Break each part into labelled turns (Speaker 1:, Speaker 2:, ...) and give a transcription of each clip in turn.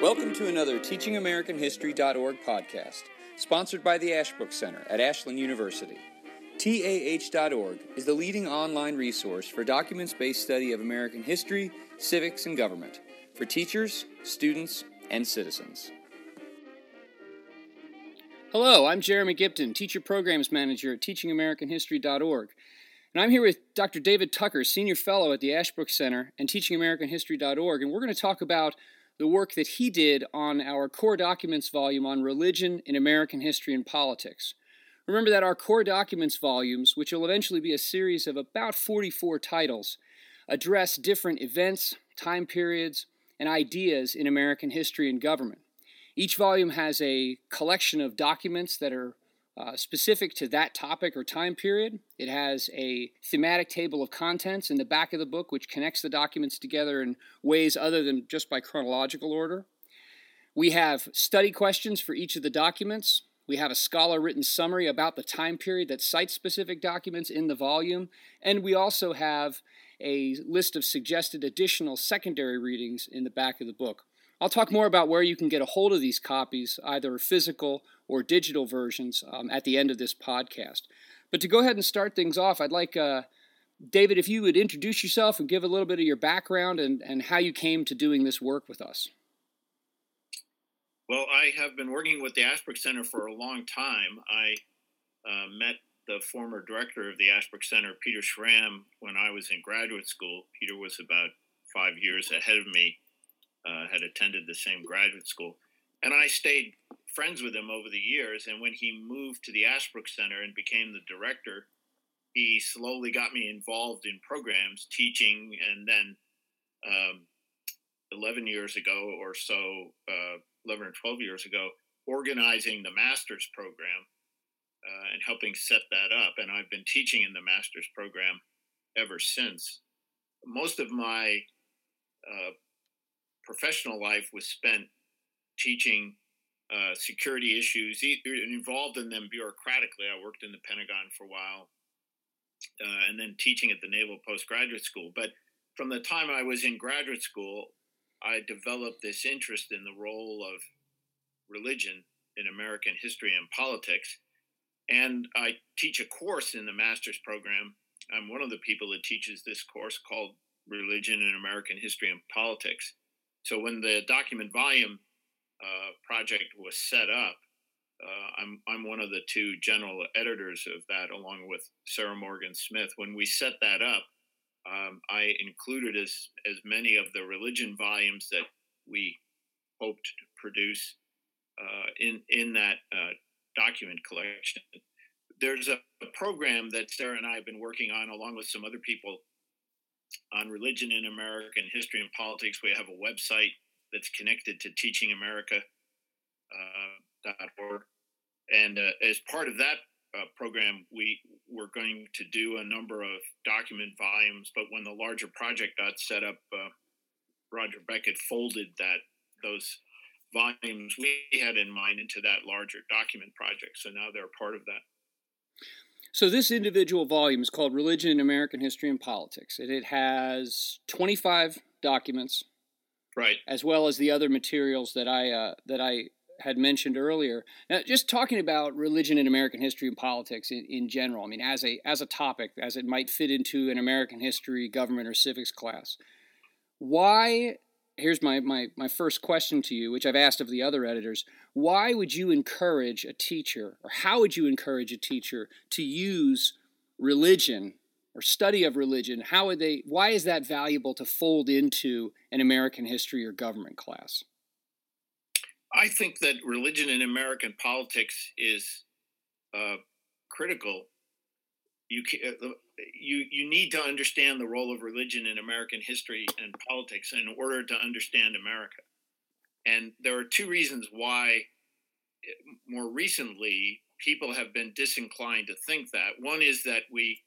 Speaker 1: Welcome to another TeachingAmericanHistory.org podcast, sponsored by the Ashbrook Center at Ashland University. TAH.org is the leading online resource for documents based study of American history, civics, and government for teachers, students, and citizens. Hello, I'm Jeremy Gypton, Teacher Programs Manager at TeachingAmericanHistory.org. And I'm here with Dr. David Tucker, Senior Fellow at the Ashbrook Center and TeachingAmericanHistory.org, and we're going to talk about the work that he did on our core documents volume on religion in American history and politics. Remember that our core documents volumes, which will eventually be a series of about 44 titles, address different events, time periods, and ideas in American history and government. Each volume has a collection of documents that are uh, specific to that topic or time period. It has a thematic table of contents in the back of the book, which connects the documents together in ways other than just by chronological order. We have study questions for each of the documents. We have a scholar written summary about the time period that cites specific documents in the volume. And we also have a list of suggested additional secondary readings in the back of the book. I'll talk more about where you can get a hold of these copies, either physical or digital versions, um, at the end of this podcast. But to go ahead and start things off, I'd like uh, David, if you would introduce yourself and give a little bit of your background and, and how you came to doing this work with us.
Speaker 2: Well, I have been working with the Ashbrook Center for a long time. I uh, met the former director of the Ashbrook Center, Peter Schramm, when I was in graduate school. Peter was about five years ahead of me uh, had attended the same graduate school. And I stayed friends with him over the years. And when he moved to the Ashbrook Center and became the director, he slowly got me involved in programs, teaching, and then um, 11 years ago or so, uh, 11 or 12 years ago, organizing the master's program uh, and helping set that up. And I've been teaching in the master's program ever since. Most of my uh, professional life was spent teaching uh, security issues, involved in them bureaucratically. I worked in the Pentagon for a while, uh, and then teaching at the Naval Postgraduate School. But from the time I was in graduate school, I developed this interest in the role of religion in American history and politics. And I teach a course in the master's program. I'm one of the people that teaches this course called Religion in American History and Politics. So when the document volume uh, project was set up, uh, I'm I'm one of the two general editors of that, along with Sarah Morgan Smith. When we set that up, um, I included as as many of the religion volumes that we hoped to produce uh, in in that uh, document collection. There's a, a program that Sarah and I have been working on, along with some other people, on religion in American history and politics. We have a website that's connected to teachingamerica.org. And uh, as part of that uh, program, we were going to do a number of document volumes. But when the larger project got set up, uh, Roger Beckett folded that those volumes we had in mind into that larger document project. So now they're part of that.
Speaker 1: So this individual volume is called Religion in American History and Politics, and it has 25 documents,
Speaker 2: right,
Speaker 1: as well as the other materials that I uh, that I had mentioned earlier. Now, just talking about religion in American history and politics in, in general, I mean, as a as a topic, as it might fit into an American history, government, or civics class, why here's my, my, my first question to you, which I've asked of the other editors. Why would you encourage a teacher, or how would you encourage a teacher to use religion or study of religion? How would they, why is that valuable to fold into an American history or government class?
Speaker 2: I think that religion in American politics is uh, critical. You uh, you you need to understand the role of religion in American history and politics in order to understand America. And there are two reasons why eh, more recently people have been disinclined to think that. One is that we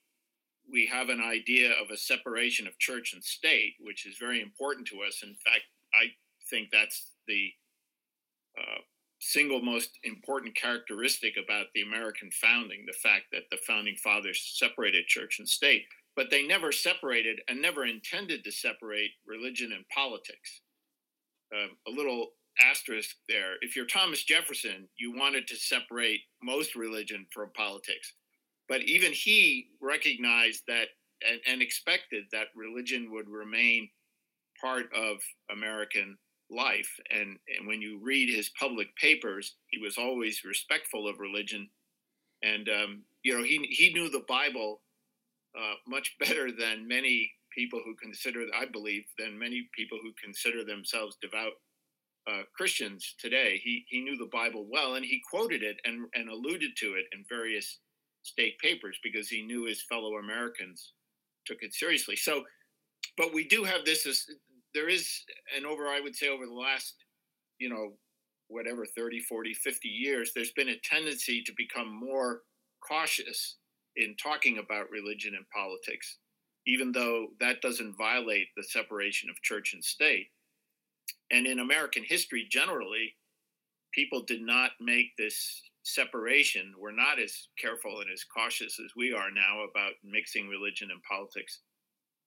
Speaker 2: we have an idea of a separation of church and state, which is very important to us. In fact, I think that's the uh, single most important characteristic about the American founding the fact that the founding fathers separated church and state, but they never separated and never intended to separate religion and politics. Uh, a little asterisk there. If you're Thomas Jefferson, you wanted to separate most religion from politics. But even he recognized that and, and expected that religion would remain part of American life. And, and when you read his public papers, he was always respectful of religion. And, um, you know, he, he knew the Bible uh, much better than many people who consider, I believe, than many people who consider themselves devout uh, Christians today. He, he knew the Bible well and he quoted it and, and alluded to it in various state papers because he knew his fellow Americans took it seriously. So, but we do have this, this there is, and over, I would say, over the last, you know, whatever, 30, 40, 50 years, there's been a tendency to become more cautious in talking about religion and politics, even though that doesn't violate the separation of church and state. And in American history, generally, people did not make this separation. We're not as careful and as cautious as we are now about mixing religion and politics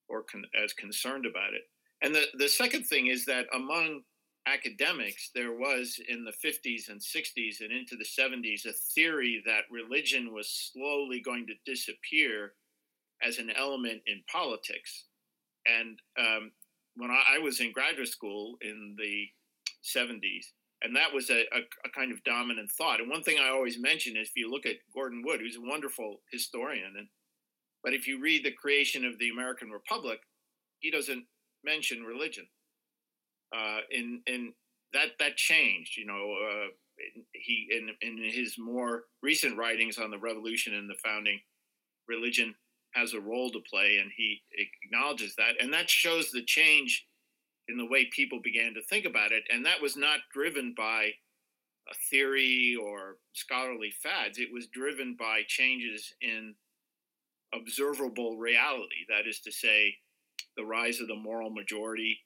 Speaker 2: or con- as concerned about it. And the, the second thing is that among academics, there was in the 50s and 60s and into the 70s a theory that religion was slowly going to disappear as an element in politics. And um, when I, I, was in graduate school in the 70s, and that was a, a, a, kind of dominant thought. And one thing I always mention is if you look at Gordon Wood, who's a wonderful historian, and but if you read the creation of the American Republic, he doesn't mention religion. Uh, in in that that changed. You know, uh, he in in his more recent writings on the revolution and the founding, religion has a role to play, and he acknowledges that, and that shows the change in the way people began to think about it. And that was not driven by a theory or scholarly fads. It was driven by changes in observable reality. That is to say, the rise of the moral majority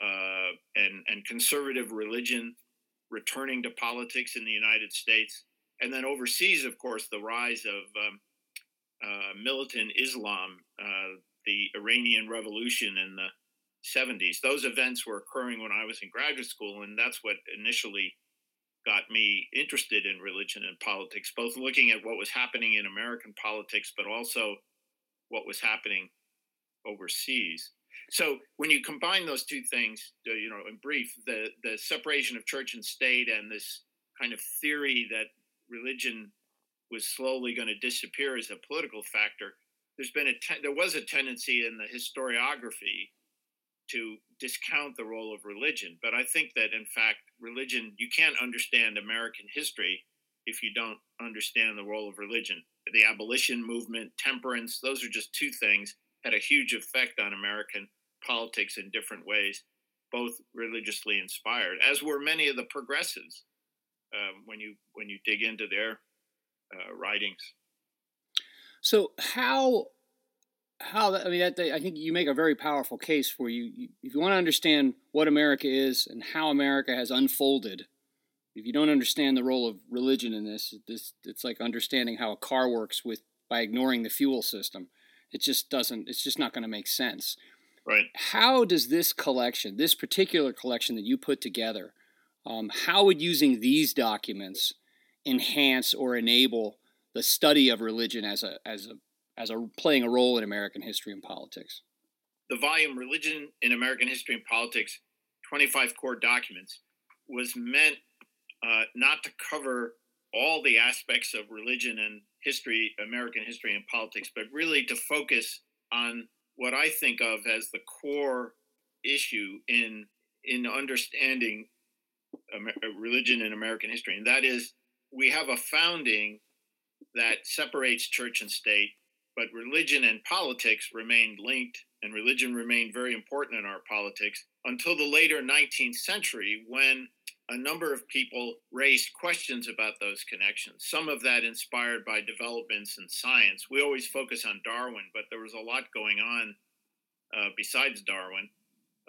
Speaker 2: uh, and, and conservative religion returning to politics in the United States. And then overseas, of course, the rise of um, uh, militant Islam, uh, the Iranian Revolution, and the 70s. Those events were occurring when I was in graduate school, and that's what initially got me interested in religion and politics, both looking at what was happening in American politics, but also what was happening overseas. So when you combine those two things, uh, you know, in brief, the the separation of church and state and this kind of theory that religion was slowly going to disappear as a political factor, there's been a te- there was a tendency in the historiography to discount the role of religion. But I think that, in fact, religion, you can't understand American history if you don't understand the role of religion. The abolition movement, temperance, those are just two things, had a huge effect on American politics in different ways, both religiously inspired, as were many of the progressives um, when, you, when you dig into their uh, writings.
Speaker 1: So, how how I mean, that, I think you make a very powerful case for you. you. If you want to understand what America is and how America has unfolded, if you don't understand the role of religion in this, this it's like understanding how a car works with by ignoring the fuel system. It just doesn't. It's just not going to make sense.
Speaker 2: Right.
Speaker 1: How does this collection, this particular collection that you put together, um, how would using these documents enhance or enable the study of religion as a as a as a playing a role in American history and politics.
Speaker 2: The volume "Religion in American History and Politics: 25 Core Documents" was meant uh, not to cover all the aspects of religion and history, American history and politics, but really to focus on what I think of as the core issue in in understanding religion in American history, and that is we have a founding that separates church and state but religion and politics remained linked, and religion remained very important in our politics until the later 19th century when a number of people raised questions about those connections. Some of that inspired by developments in science. We always focus on Darwin, but there was a lot going on uh, besides Darwin.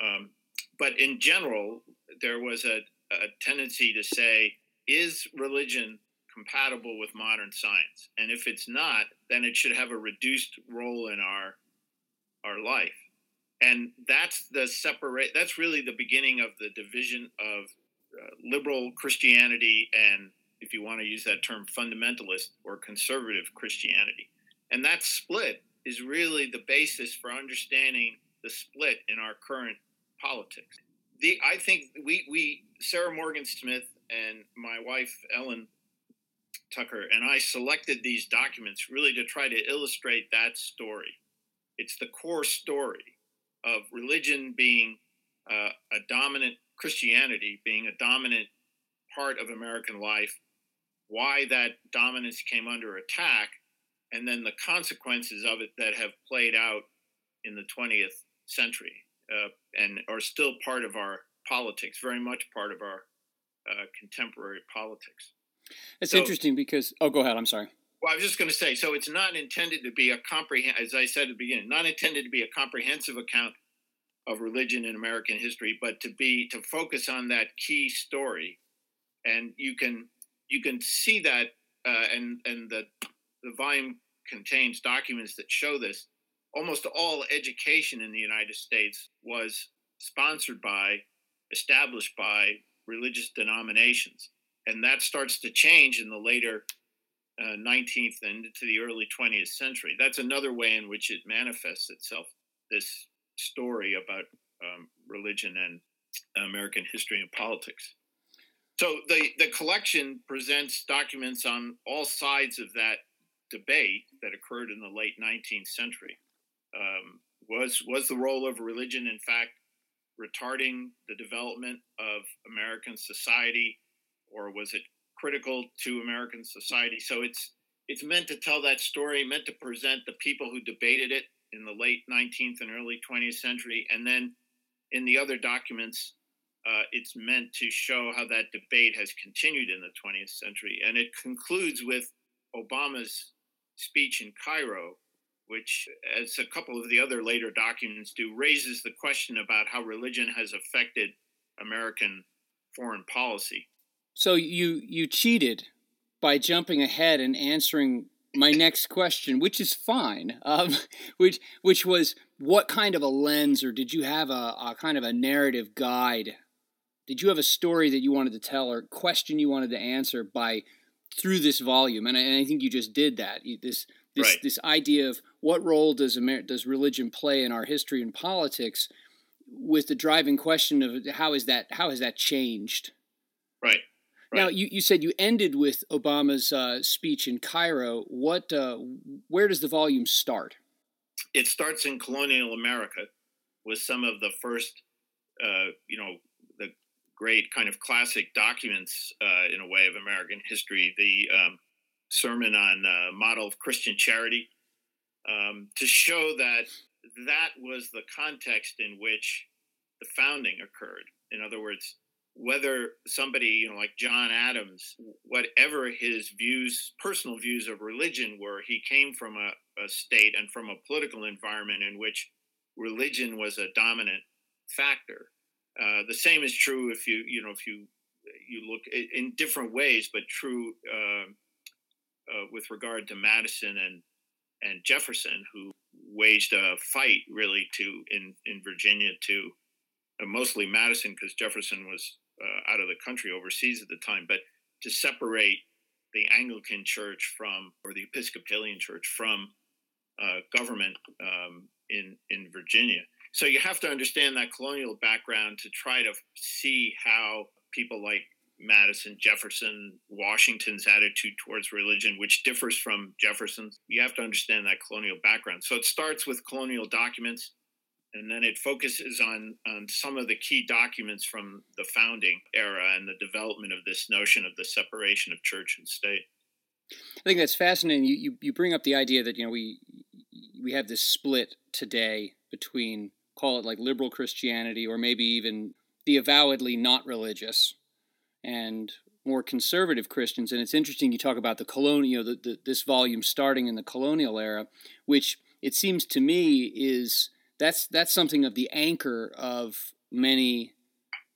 Speaker 2: Um, but in general, there was a, a tendency to say, is religion compatible with modern science. And if it's not, then it should have a reduced role in our our life. And that's the separate that's really the beginning of the division of uh, liberal Christianity and, if you want to use that term, fundamentalist or conservative Christianity. And that split is really the basis for understanding the split in our current politics. The, I think we, we, Sarah Morgan Smith and my wife, Ellen Tucker, and I selected these documents really to try to illustrate that story. It's the core story of religion being uh, a dominant, Christianity being a dominant part of American life, why that dominance came under attack, and then the consequences of it that have played out in the 20th century uh, and are still part of our politics, very much part of our uh, contemporary politics.
Speaker 1: It's so, interesting because, oh, go ahead. I'm sorry.
Speaker 2: Well, I was just going to say, so it's not intended to be a comprehend, as I said at the beginning, not intended to be a comprehensive account of religion in American history, but to be to focus on that key story, and you can you can see that, uh, and and the the volume contains documents that show this. Almost all education in the United States was sponsored by, established by religious denominations, and that starts to change in the later uh, 19th and into the early 20th century. That's another way in which it manifests itself. This story about um, religion and American history and politics. So the, the collection presents documents on all sides of that debate that occurred in the late 19th century. Um, was was the role of religion, in fact, retarding the development of American society, or was it critical to American society? So it's it's meant to tell that story, meant to present the people who debated it in the late 19th and early 20th century. And then in the other documents, uh, it's meant to show how that debate has continued in the 20th century. And it concludes with Obama's speech in Cairo, which, as a couple of the other later documents do, raises the question about how religion has affected American foreign policy.
Speaker 1: So you you cheated by jumping ahead and answering my next question, which is fine, um, which which was what kind of a lens, or did you have a, a, kind of a narrative guide? Did you have a story that you wanted to tell, or question you wanted to answer by through this volume? And I, and I think you just did that. This this right. this idea of what role does Amer- does religion play in our history and politics, with the driving question of how is that how has that changed?
Speaker 2: Right.
Speaker 1: Right. Now, you, you said you ended with Obama's uh, speech in Cairo. What, uh, where does the volume start?
Speaker 2: It starts in colonial America with some of the first, uh, you know, the great kind of classic documents uh, in a way of American history. The um, sermon on uh, model of Christian charity um, to show that that was the context in which the founding occurred. In other words, whether somebody you know like john adams whatever his views personal views of religion were he came from a, a, state and from a political environment in which religion was a dominant factor. Uh, the same is true if you you know if you you look in different ways but true uh, uh, with regard to madison and and jefferson who waged a fight really to in in virginia to uh, mostly Madison because Jefferson was uh, out of the country overseas at the time, but to separate the Anglican Church from, or the Episcopalian Church from uh, government um, in in Virginia. So you have to understand that colonial background to try to see how people like Madison, Jefferson, Washington's attitude towards religion, which differs from Jefferson's. You have to understand that colonial background. So it starts with colonial documents and then it focuses on, on some of the key documents from the founding era and the development of this notion of the separation of church and state.
Speaker 1: I think that's fascinating. You, you, you bring up the idea that you know we we have this split today between call it like liberal Christianity or maybe even the avowedly not religious and more conservative Christians. And it's interesting you talk about the colonial, you know, the, the, this volume starting in the colonial era, which it seems to me is that's that's something of the anchor of many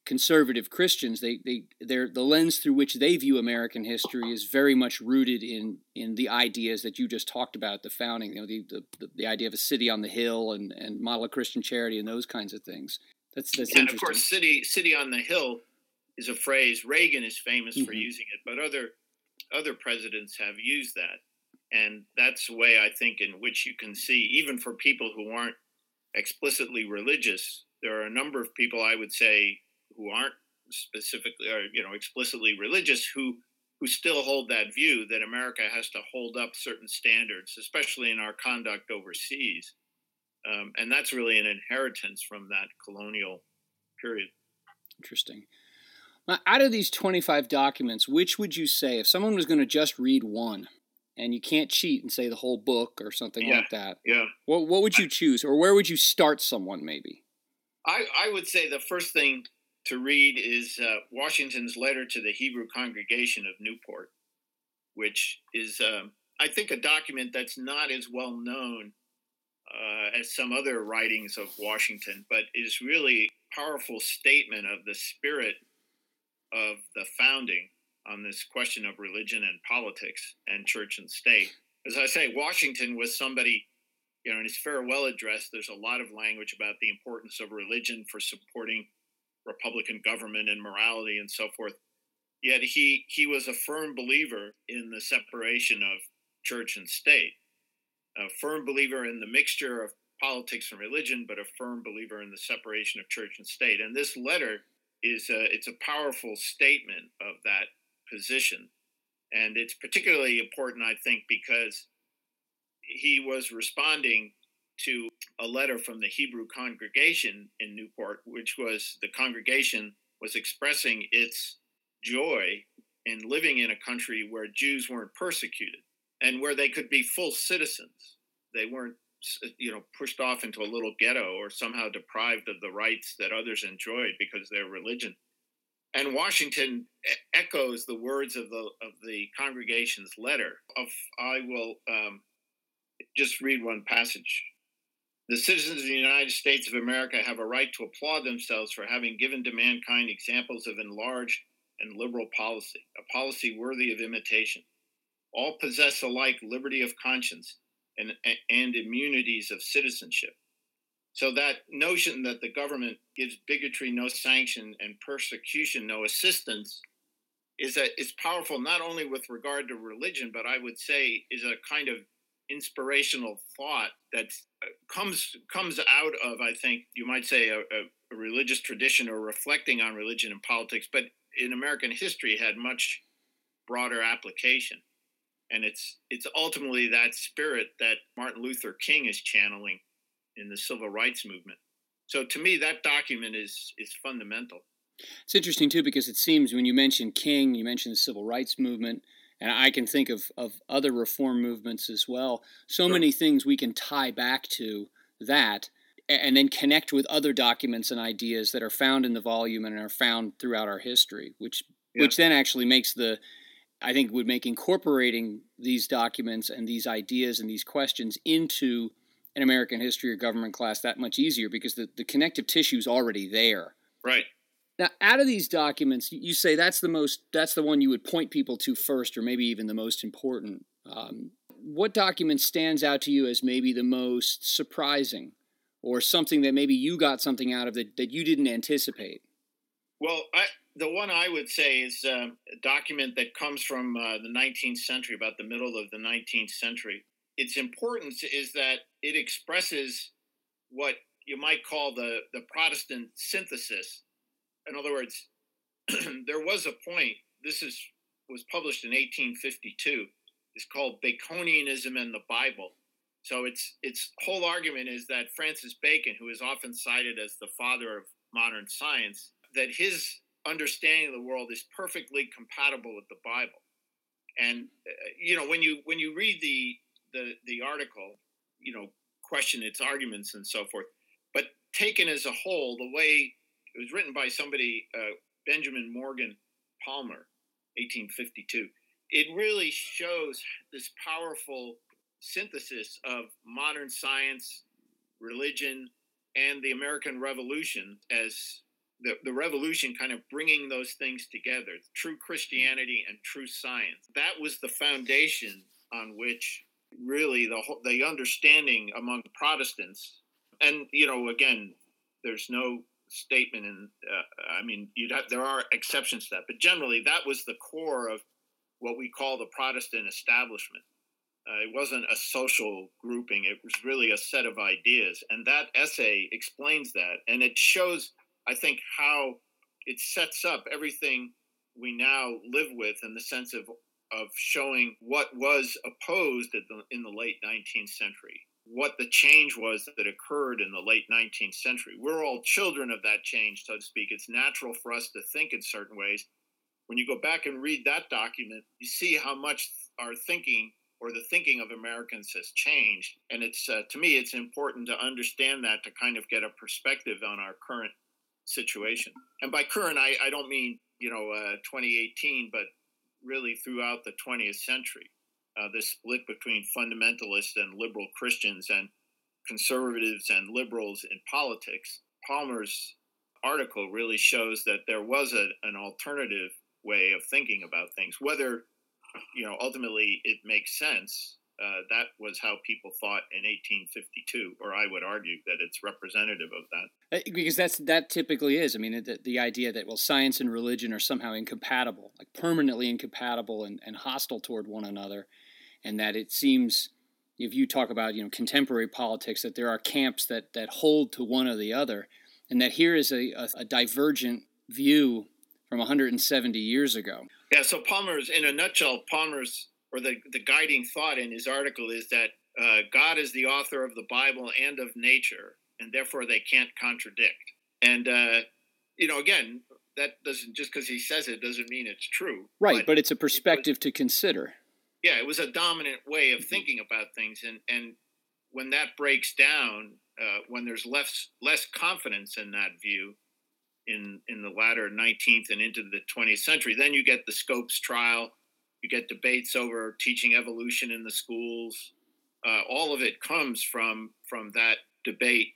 Speaker 1: conservative Christians. They they their the lens through which they view American history is very much rooted in in the ideas that you just talked about the founding. You know, the the, the idea of a city on the hill and and model of Christian charity and those kinds of things. That's that's
Speaker 2: and
Speaker 1: interesting.
Speaker 2: of course, city city on the hill is a phrase. Reagan is famous mm-hmm. for using it, but other other presidents have used that, and that's the way I think in which you can see, even for people who aren't explicitly religious, there are a number of people I would say who aren't specifically or you know explicitly religious who who still hold that view that America has to hold up certain standards, especially in our conduct overseas. Um, and that's really an inheritance from that colonial period.
Speaker 1: Interesting. Now, out of these 25 documents, which would you say, if someone was going to just read one, and you can't cheat and say the whole book or something
Speaker 2: yeah,
Speaker 1: like that,
Speaker 2: yeah.
Speaker 1: what, what would you choose, or where would you start someone maybe?
Speaker 2: I, I would say the first thing to read is uh, Washington's letter to the Hebrew congregation of Newport, which is, uh, I think, a document that's not as well known uh, as some other writings of Washington, but is really a powerful statement of the spirit of the founding on this question of religion and politics and church and state. As I say, Washington was somebody, you know, in his farewell address, there's a lot of language about the importance of religion for supporting Republican government and morality and so forth. Yet he he was a firm believer in the separation of church and state, a firm believer in the mixture of politics and religion, but a firm believer in the separation of church and state. And this letter is a, it's a powerful statement of that position, and it's particularly important, I think, because he was responding to a letter from the Hebrew congregation in Newport, which was the congregation was expressing its joy in living in a country where Jews weren't persecuted and where they could be full citizens. They weren't, you know, pushed off into a little ghetto or somehow deprived of the rights that others enjoyed because of their religion. And Washington echoes the words of the of the congregation's letter. Of I will um, just read one passage the citizens of the United States of America have a right to applaud themselves for having given to mankind examples of enlarged and liberal policy, a policy worthy of imitation. All possess alike liberty of conscience and, and immunities of citizenship. So that notion that the government gives bigotry no sanction and persecution no assistance is that it's powerful not only with regard to religion, but I would say is a kind of inspirational thought that uh, comes comes out of I think you might say a, a, religious tradition or reflecting on religion and politics, but in American history had much broader application, and it's it's ultimately that spirit that Martin Luther King is channeling in the civil rights movement. So to me, that document is is fundamental.
Speaker 1: It's interesting too because it seems when you mention King, you mention the civil rights movement and I can think of, of other reform movements as well. So sure. many things we can tie back to that and then connect with other documents and ideas that are found in the volume and are found throughout our history, which yeah. which then actually makes the I think would make incorporating these documents and these ideas and these questions into an American history or government class that much easier because the, the connective tissue is already there.
Speaker 2: Right.
Speaker 1: Now, out of these documents, you say that's the most that's the one you would point people to first, or maybe even the most important. Um, what document stands out to you as maybe the most surprising, or something that maybe you got something out of that, that you didn't anticipate?
Speaker 2: Well, I, the one I would say is uh, a document that comes from uh, the 19th century, about the middle of the 19th century. Its importance is that it expresses what you might call the, the Protestant synthesis in other words, there was a point. This is was published in 1852. It's called Baconianism and the Bible. So its its whole argument is that Francis Bacon, who is often cited as the father of modern science, that his understanding of the world is perfectly compatible with the Bible. And uh, you know, when you when you read the the the article, you know, question its arguments and so forth. But taken as a whole, the way it was written by somebody, uh, Benjamin Morgan Palmer, 1852. It really shows this powerful synthesis of modern science, religion, and the American Revolution as the, the revolution kind of bringing those things together true Christianity and true science. That was the foundation on which really the, whole, the understanding among Protestants, and, you know, again, there's no statement, and uh, I mean, you'd have, there are exceptions to that, but generally, that was the core of what we call the Protestant establishment. Uh, it wasn't a social grouping; it was really a set of ideas, and that essay explains that, and it shows, I think, how it sets up everything we now live with in the sense of of showing what was opposed the, in the late 19th century what the change was that occurred in the late 19th century. We're all children of that change, so to speak. It's natural for us to think in certain ways. When you go back and read that document, you see how much our thinking or the thinking of Americans has changed. And it's uh, to me, it's important to understand that to kind of get a perspective on our current situation. And by current, I, I don't mean you know uh, 2018, but really throughout the 20th century uh, this split between fundamentalists and liberal Christians and conservatives and liberals in politics. Palmer's article really shows that there was a, an alternative way of thinking about things. Whether you know ultimately it makes sense, uh, that was how people thought in 1852, or I would argue that it's representative of that.
Speaker 1: Uh, because that's that typically is. I mean, the, the idea that well, science and religion are somehow incompatible, like permanently incompatible and, and hostile toward one another and that it seems if you talk about you know contemporary politics that there are camps that that hold to one or the other and that here is a, a, a divergent view from 170 years ago
Speaker 2: yeah so palmer's in a nutshell palmer's or the, the guiding thought in his article is that uh, god is the author of the bible and of nature and therefore they can't contradict and uh, you know again that doesn't just because he says it doesn't mean it's true
Speaker 1: right but, but it's a perspective it was, to consider
Speaker 2: yeah, it was a dominant way of mm-hmm. thinking about things, and and when that breaks down, uh, when there's less less confidence in that view, in in the latter 19th and into the 20th century, then you get the Scopes trial, you get debates over teaching evolution in the schools. Uh, all of it comes from from that debate,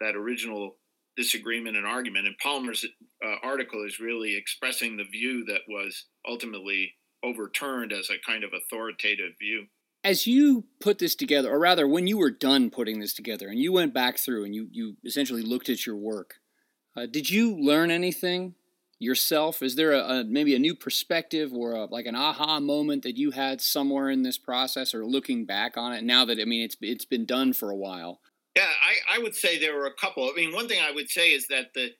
Speaker 2: that original disagreement and argument. And Palmer's uh, article is really expressing the view that was ultimately overturned as a kind of authoritative view.
Speaker 1: As you put this together, or rather, when you were done putting this together and you went back through and you, you essentially looked at your work, uh, did you learn anything yourself? Is there a, a, maybe a new perspective or a, like an aha moment that you had somewhere in this process, or looking back on it now that I mean it's it's been done for a while?
Speaker 2: Yeah, I, I would say there were a couple. I mean, one thing I would say is that the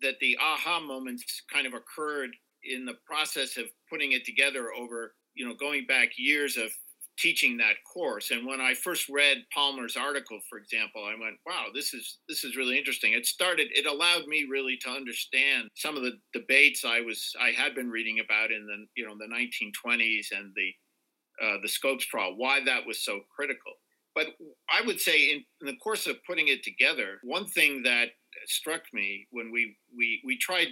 Speaker 2: that the aha moments kind of occurred in the process of putting it together over, you know, going back years of teaching that course. And when I first read Palmer's article, for example, I went, "Wow, this is this is really interesting." It started. It allowed me really to understand some of the debates I was I had been reading about in the you know the 1920s and the uh, the Scopes trial. Why that was so critical. But I would say in, in the course of putting it together, one thing that struck me when we we we tried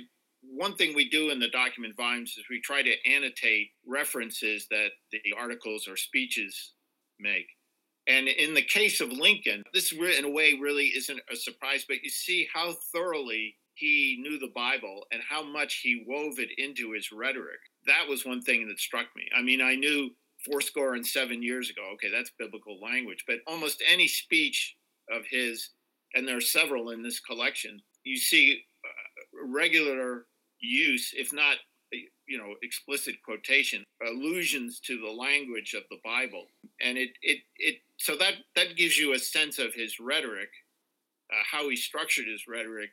Speaker 2: one thing we do in the document volumes is we try to annotate references that the articles or speeches make. And in the case of Lincoln, this in a way really isn't a surprise, but you see how thoroughly he knew the Bible and how much he wove it into his rhetoric. That was one thing that struck me. I mean, I knew fourscore and seven years ago, okay, that's biblical language, but almost any speech of his, and there are several in this collection, you see uh, regular use, if not you know explicit quotation allusions to the language of the bible. And it it it so that that gives you a sense of his rhetoric uh, how he structured his rhetoric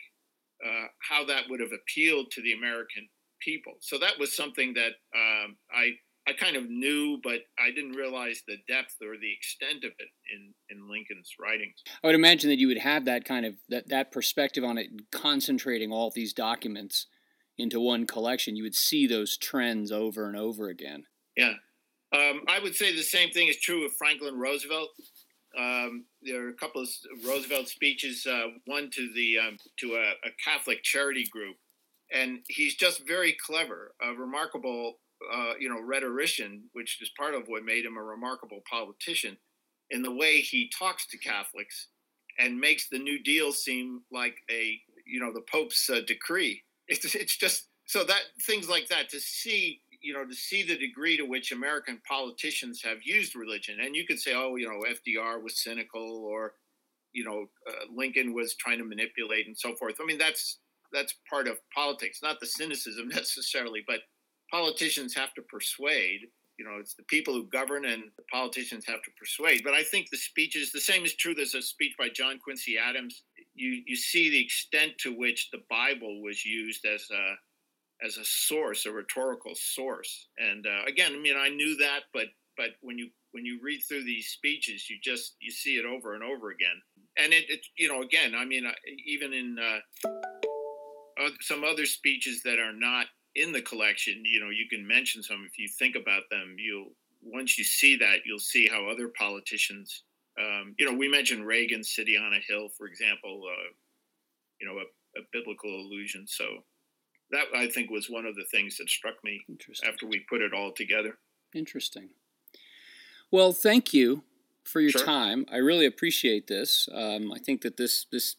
Speaker 2: uh, how that would have appealed to the american people. So that was something that um, i i kind of knew but i didn't realize the depth or the extent of it in in lincoln's writings.
Speaker 1: I would imagine that you would have that kind of that that perspective on it concentrating all these documents into one collection, you would see those trends over and over again.
Speaker 2: Yeah. Um, I would say the same thing is true of Franklin Roosevelt. Um, there are a couple of Roosevelt speeches, uh, one to the um, to a, a, Catholic charity group, and he's just very clever, a remarkable, uh, you know, rhetorician, which is part of what made him a remarkable politician, in the way he talks to Catholics and makes the New Deal seem like a, you know, the Pope's uh, decree it's it's just so that things like that to see you know to see the degree to which American politicians have used religion, and you could say, oh, you know, FDR was cynical, or you know, uh, Lincoln was trying to manipulate and so forth. I mean, that's that's part of politics, not the cynicism necessarily, but politicians have to persuade. You know, it's the people who govern and the politicians have to persuade. But I think the speeches, the same is true. There's a speech by John Quincy Adams. You you see the extent to which the Bible was used as a as a source, a rhetorical source. And uh, again, I mean, I knew that, but but when you when you read through these speeches, you just you see it over and over again. And it, it you know, again, I mean, even in uh, some other speeches that are not in the collection, you know, you can mention some if you think about them. You'll once you see that, you'll see how other politicians. Um, you know, we mentioned Reagan sitting on a hill, for example. Uh, you know, a, a biblical allusion. So that I think was one of the things that struck me after we put it all together.
Speaker 1: Interesting. Well, thank you for your sure. time. I really appreciate this. Um, I think that this this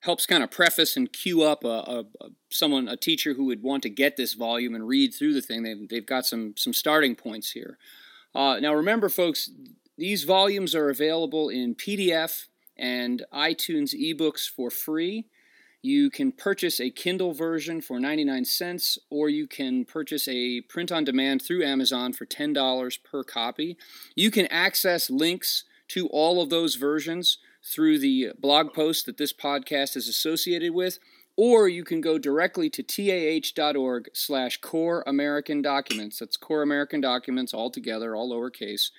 Speaker 1: helps kind of preface and cue up a, a, a, someone a teacher who would want to get this volume and read through the thing. They've they've got some some starting points here. Uh, now, remember, folks, these volumes are available in PDF and iTunes ebooks for free. You can purchase a Kindle version for 99 cents, or you can purchase a print on demand through Amazon for $10 per copy. You can access links to all of those versions through the blog post that this podcast is associated with, or you can go directly to tah.org slash core American documents. That's core American documents all together, all lowercase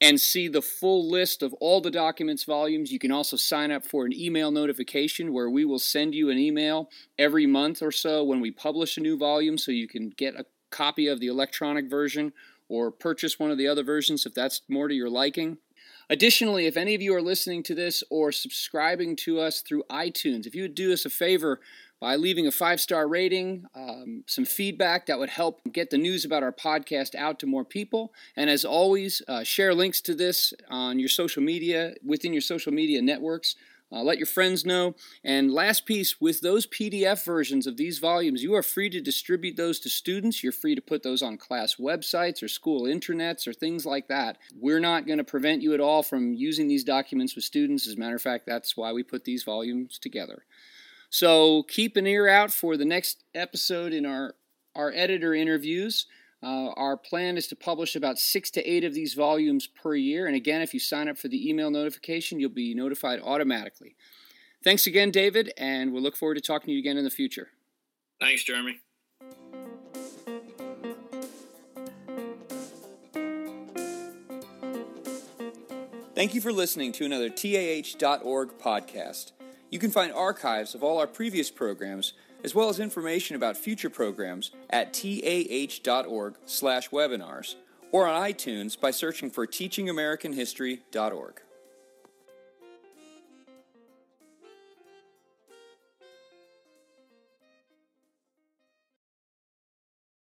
Speaker 1: and see the full list of all the documents volumes. You can also sign up for an email notification where we will send you an email every month or so when we publish a new volume so you can get a copy of the electronic version or purchase one of the other versions if that's more to your liking. Additionally, if any of you are listening to this or subscribing to us through iTunes, if you would do us a favor, by leaving a five star rating, um, some feedback that would help get the news about our podcast out to more people. And as always, uh, share links to this on your social media, within your social media networks. Uh, let your friends know. And last piece, with those PDF versions of these volumes, you are free to distribute those to students. You're free to put those on class websites or school intranets or things like that. We're not going to prevent you at all from using these documents with students. As a matter of fact, that's why we put these volumes together. So keep an ear out for the next episode in our, our editor interviews. Uh, our plan is to publish about six to eight of these volumes per year. And again, if you sign up for the email notification, you'll be notified automatically. Thanks again, David, and we'll look forward to talking to you again in the future.
Speaker 2: Thanks, Jeremy.
Speaker 1: Thank you for listening to another TAH.org podcast. You can find archives of all our previous programs, as well as information about future programs at tah.org/webinars or on iTunes by searching for teachingamericanhistory.org.